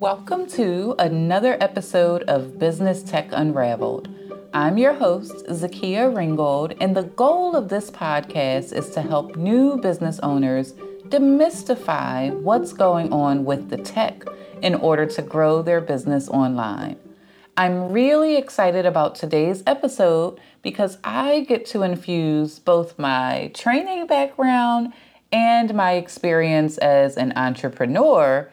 Welcome to another episode of Business Tech Unraveled. I'm your host, Zakia Ringgold, and the goal of this podcast is to help new business owners demystify what's going on with the tech in order to grow their business online. I'm really excited about today's episode because I get to infuse both my training background and my experience as an entrepreneur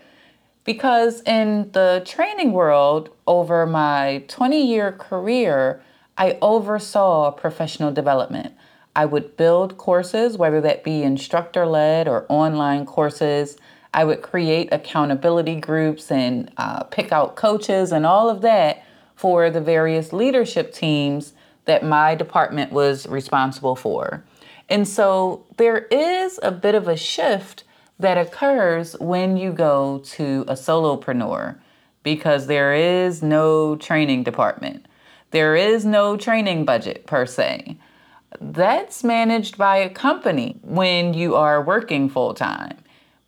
because in the training world, over my 20 year career, I oversaw professional development. I would build courses, whether that be instructor led or online courses. I would create accountability groups and uh, pick out coaches and all of that for the various leadership teams that my department was responsible for. And so there is a bit of a shift that occurs when you go to a solopreneur because there is no training department. There is no training budget per se. That's managed by a company when you are working full time.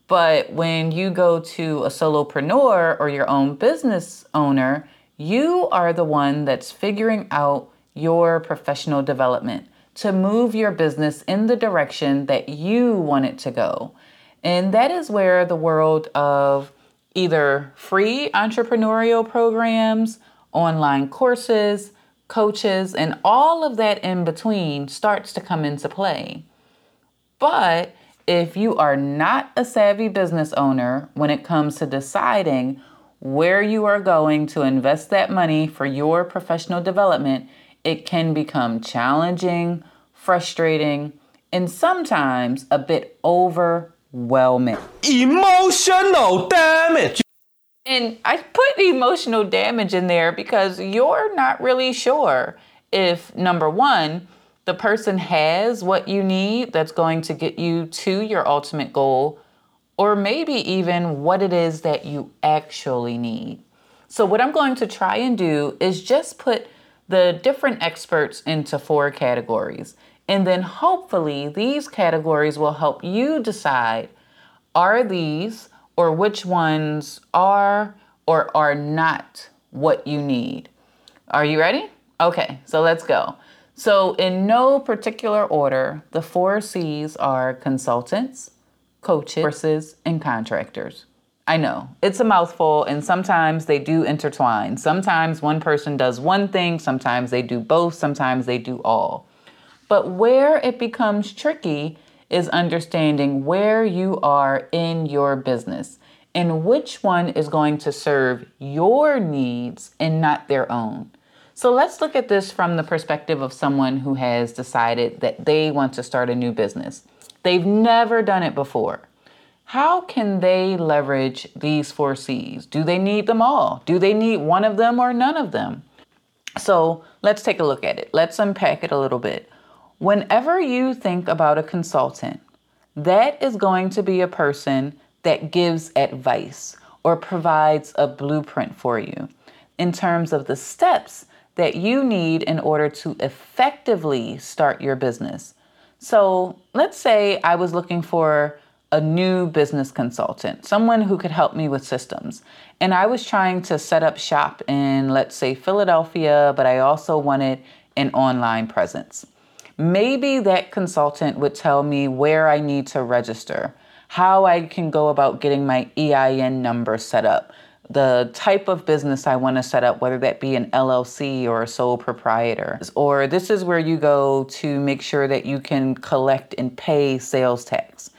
But when you go to a solopreneur or your own business owner, you are the one that's figuring out your professional development to move your business in the direction that you want it to go. And that is where the world of either free entrepreneurial programs, online courses, coaches, and all of that in between starts to come into play. But if you are not a savvy business owner when it comes to deciding where you are going to invest that money for your professional development, it can become challenging, frustrating, and sometimes a bit overwhelming. Emotional damage. And I put emotional damage in there because you're not really sure if, number one, the person has what you need that's going to get you to your ultimate goal, or maybe even what it is that you actually need. So, what I'm going to try and do is just put the different experts into four categories. And then hopefully these categories will help you decide are these or which ones are or are not what you need. Are you ready? Okay, so let's go. So, in no particular order, the four C's are consultants, coaches, courses, and contractors. I know it's a mouthful, and sometimes they do intertwine. Sometimes one person does one thing, sometimes they do both, sometimes they do all. But where it becomes tricky is understanding where you are in your business and which one is going to serve your needs and not their own. So let's look at this from the perspective of someone who has decided that they want to start a new business. They've never done it before. How can they leverage these four C's? Do they need them all? Do they need one of them or none of them? So let's take a look at it. Let's unpack it a little bit. Whenever you think about a consultant, that is going to be a person that gives advice or provides a blueprint for you in terms of the steps that you need in order to effectively start your business. So let's say I was looking for a new business consultant, someone who could help me with systems. And I was trying to set up shop in, let's say, Philadelphia, but I also wanted an online presence. Maybe that consultant would tell me where I need to register, how I can go about getting my EIN number set up, the type of business I want to set up, whether that be an LLC or a sole proprietor. Or this is where you go to make sure that you can collect and pay sales tax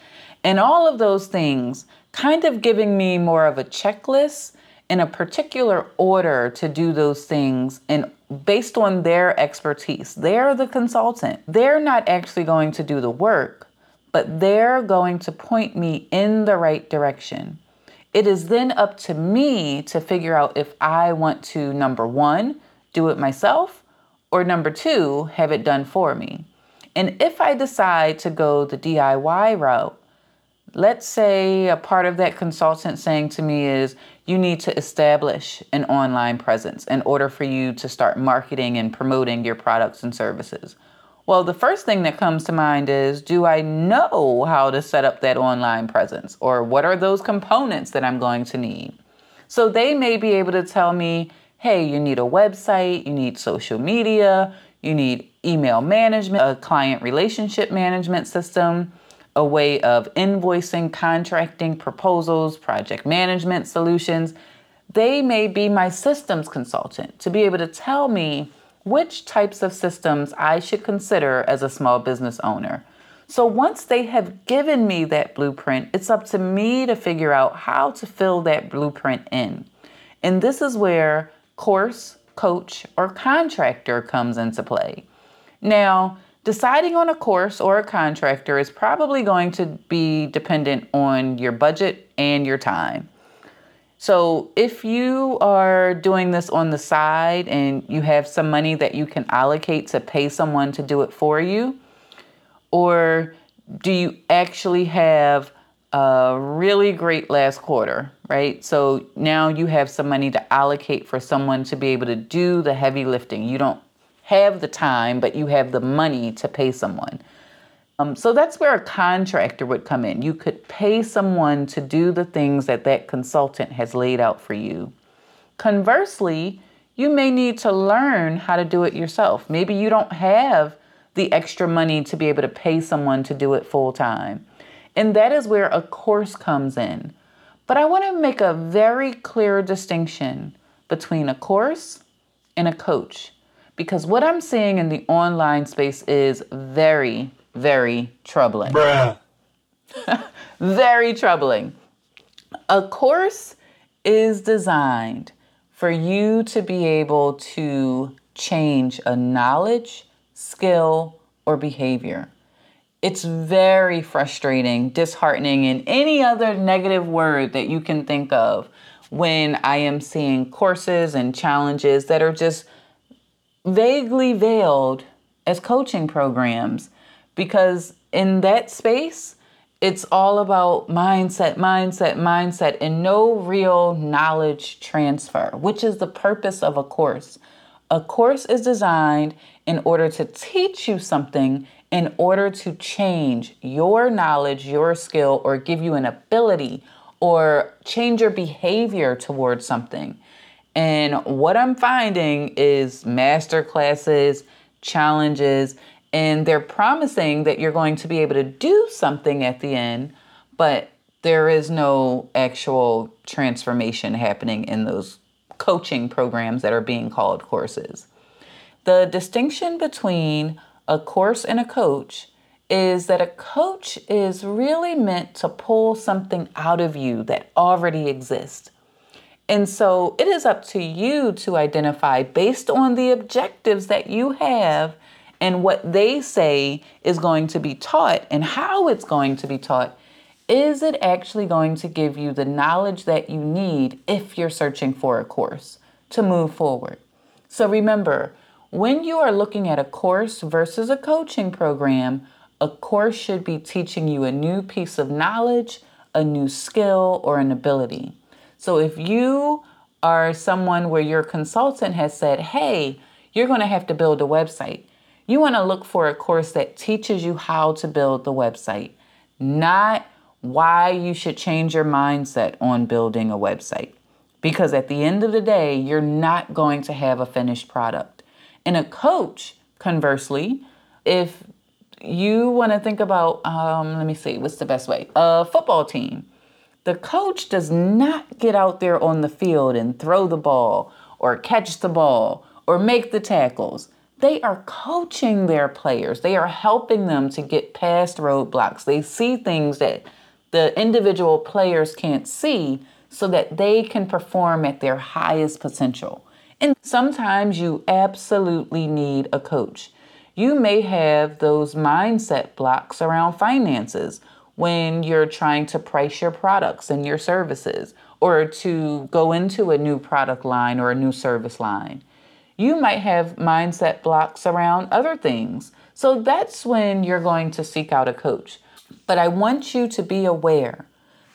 and all of those things kind of giving me more of a checklist in a particular order to do those things and based on their expertise. They're the consultant. They're not actually going to do the work, but they're going to point me in the right direction. It is then up to me to figure out if I want to, number one, do it myself, or number two, have it done for me. And if I decide to go the DIY route, Let's say a part of that consultant saying to me is you need to establish an online presence in order for you to start marketing and promoting your products and services. Well, the first thing that comes to mind is do I know how to set up that online presence or what are those components that I'm going to need? So they may be able to tell me, hey, you need a website, you need social media, you need email management, a client relationship management system, a way of invoicing, contracting, proposals, project management solutions. They may be my systems consultant to be able to tell me which types of systems I should consider as a small business owner. So once they have given me that blueprint, it's up to me to figure out how to fill that blueprint in. And this is where course, coach, or contractor comes into play. Now, deciding on a course or a contractor is probably going to be dependent on your budget and your time. So, if you are doing this on the side and you have some money that you can allocate to pay someone to do it for you, or do you actually have a really great last quarter, right? So now you have some money to allocate for someone to be able to do the heavy lifting. You don't have the time, but you have the money to pay someone. Um, so that's where a contractor would come in. You could pay someone to do the things that that consultant has laid out for you. Conversely, you may need to learn how to do it yourself. Maybe you don't have the extra money to be able to pay someone to do it full time. And that is where a course comes in. But I want to make a very clear distinction between a course and a coach because what I'm seeing in the online space is very, very troubling. Bruh. very troubling. A course is designed for you to be able to change a knowledge, skill, or behavior. It's very frustrating, disheartening, and any other negative word that you can think of when I am seeing courses and challenges that are just vaguely veiled as coaching programs because in that space, it's all about mindset, mindset, mindset, and no real knowledge transfer, which is the purpose of a course. A course is designed in order to teach you something in order to change your knowledge, your skill, or give you an ability or change your behavior towards something. And what I'm finding is master classes, challenges, and they're promising that you're going to be able to do something at the end, but there is no actual transformation happening in those coaching programs that are being called courses. The distinction between a course and a coach is that a coach is really meant to pull something out of you that already exists. And so it is up to you to identify based on the objectives that you have and what they say is going to be taught and how it's going to be taught. Is it actually going to give you the knowledge that you need if you're searching for a course to move forward? So remember, when you are looking at a course versus a coaching program, a course should be teaching you a new piece of knowledge, a new skill, or an ability. So if you are someone where your consultant has said, hey, you're going to have to build a website, you want to look for a course that teaches you how to build the website, not why you should change your mindset on building a website. Because at the end of the day, you're not going to have a finished product. And a coach, conversely, if you want to think about, um, let me see, what's the best way? A football team the coach does not get out there on the field and throw the ball or catch the ball or make the tackles. They are coaching their players. They are helping them to get past roadblocks. They see things that the individual players can't see so that they can perform at their highest potential. And sometimes you absolutely need a coach. You may have those mindset blocks around finances when you're trying to price your products and your services or to go into a new product line or a new service line. You might have mindset blocks around other things. So that's when you're going to seek out a coach. But I want you to be aware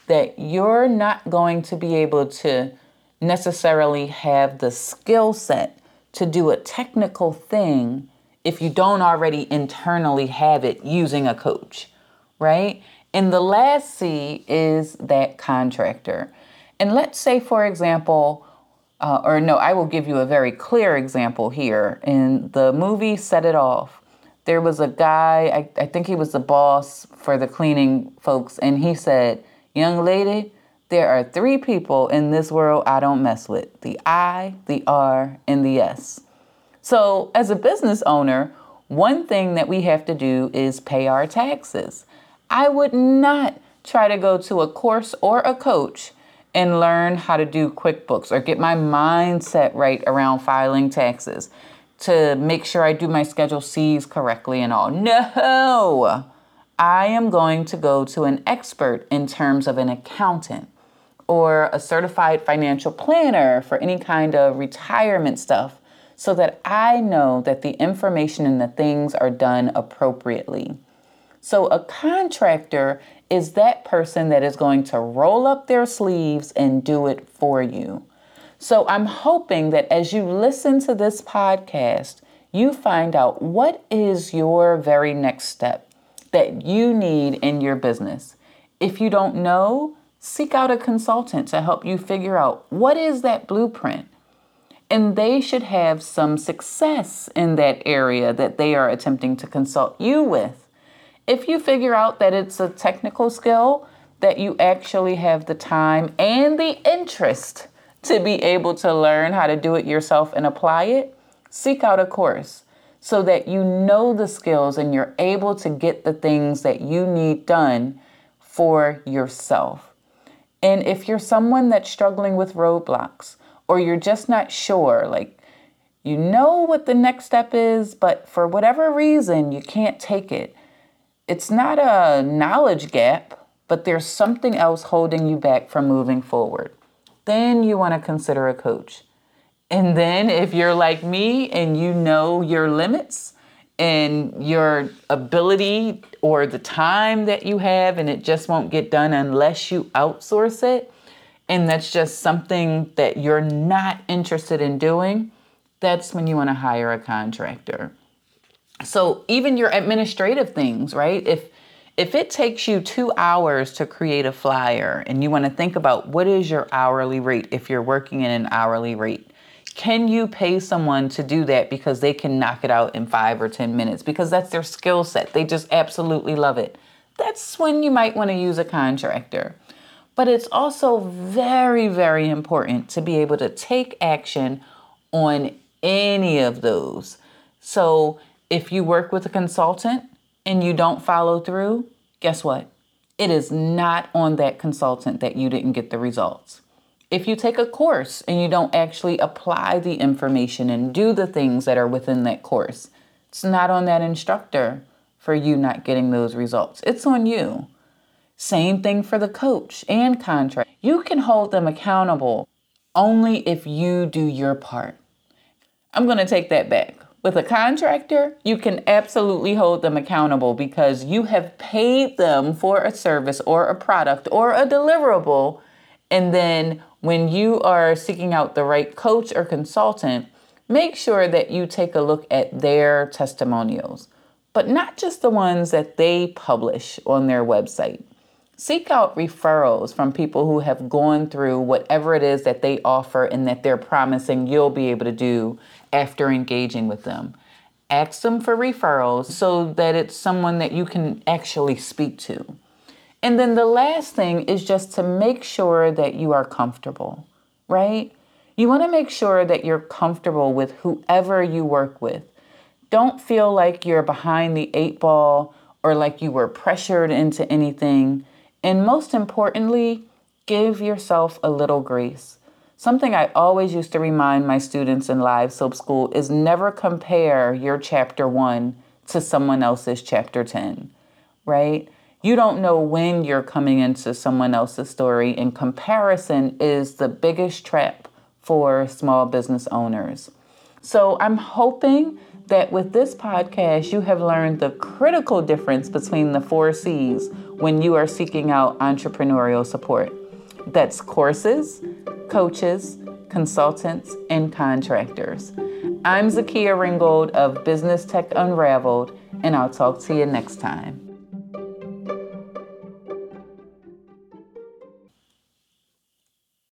that you're not going to be able to necessarily have the skill set to do a technical thing if you don't already internally have it using a coach, right? And the last C is that contractor. And let's say, for example, uh, or no, I will give you a very clear example here. In the movie Set It Off, there was a guy, I, I think he was the boss for the cleaning folks, and he said, Young lady, there are three people in this world I don't mess with the I, the R, and the S. So, as a business owner, one thing that we have to do is pay our taxes. I would not try to go to a course or a coach and learn how to do QuickBooks or get my mindset right around filing taxes to make sure I do my Schedule C's correctly and all. No! I am going to go to an expert in terms of an accountant or a certified financial planner for any kind of retirement stuff so that I know that the information and the things are done appropriately. So, a contractor is that person that is going to roll up their sleeves and do it for you. So, I'm hoping that as you listen to this podcast, you find out what is your very next step that you need in your business. If you don't know, seek out a consultant to help you figure out what is that blueprint. And they should have some success in that area that they are attempting to consult you with. If you figure out that it's a technical skill, that you actually have the time and the interest to be able to learn how to do it yourself and apply it, seek out a course so that you know the skills and you're able to get the things that you need done for yourself. And if you're someone that's struggling with roadblocks or you're just not sure, like you know what the next step is, but for whatever reason you can't take it, it's not a knowledge gap, but there's something else holding you back from moving forward. Then you want to consider a coach. And then if you're like me and you know your limits, and your ability or the time that you have, and it just won't get done unless you outsource it, and that's just something that you're not interested in doing, that's when you want to hire a contractor. So even your administrative things, right? If if it takes you 2 hours to create a flyer and you want to think about what is your hourly rate if you're working in an hourly rate, can you pay someone to do that because they can knock it out in five or 10 minutes because that's their skill set? They just absolutely love it. That's when you might want to use a contractor. But it's also very, very important to be able to take action on any of those. So if you work with a consultant and you don't follow through, guess what? It is not on that consultant that you didn't get the results. If you take a course and you don't actually apply the information and do the things that are within that course, it's not on that instructor for you not getting those results. It's on you. Same thing for the coach and contract. You can hold them accountable only if you do your part. I'm going to take that back. With a contractor, you can absolutely hold them accountable because you have paid them for a service or a product or a deliverable. And then when you are seeking out the right coach or consultant, make sure that you take a look at their testimonials, but not just the ones that they publish on their website. Seek out referrals from people who have gone through whatever it is that they offer and that they're promising you'll be able to do after engaging with them. Ask them for referrals so that it's someone that you can actually speak to. And then the last thing is just to make sure that you are comfortable, right? You want to make sure that you're comfortable with whoever you work with. Don't feel like you're behind the eight ball or like you were pressured into anything. And most importantly, give yourself a little grace. Something I always used to remind my students in Live Soap School is never compare your chapter one to someone else's chapter 10, right? You don't know when you're coming into someone else's story, and comparison is the biggest trap for small business owners. So I'm hoping that with this podcast, you have learned the critical difference between the four C's when you are seeking out entrepreneurial support. That's courses, coaches, consultants, and contractors. I'm Zakia Ringgold of Business Tech Unraveled, and I'll talk to you next time.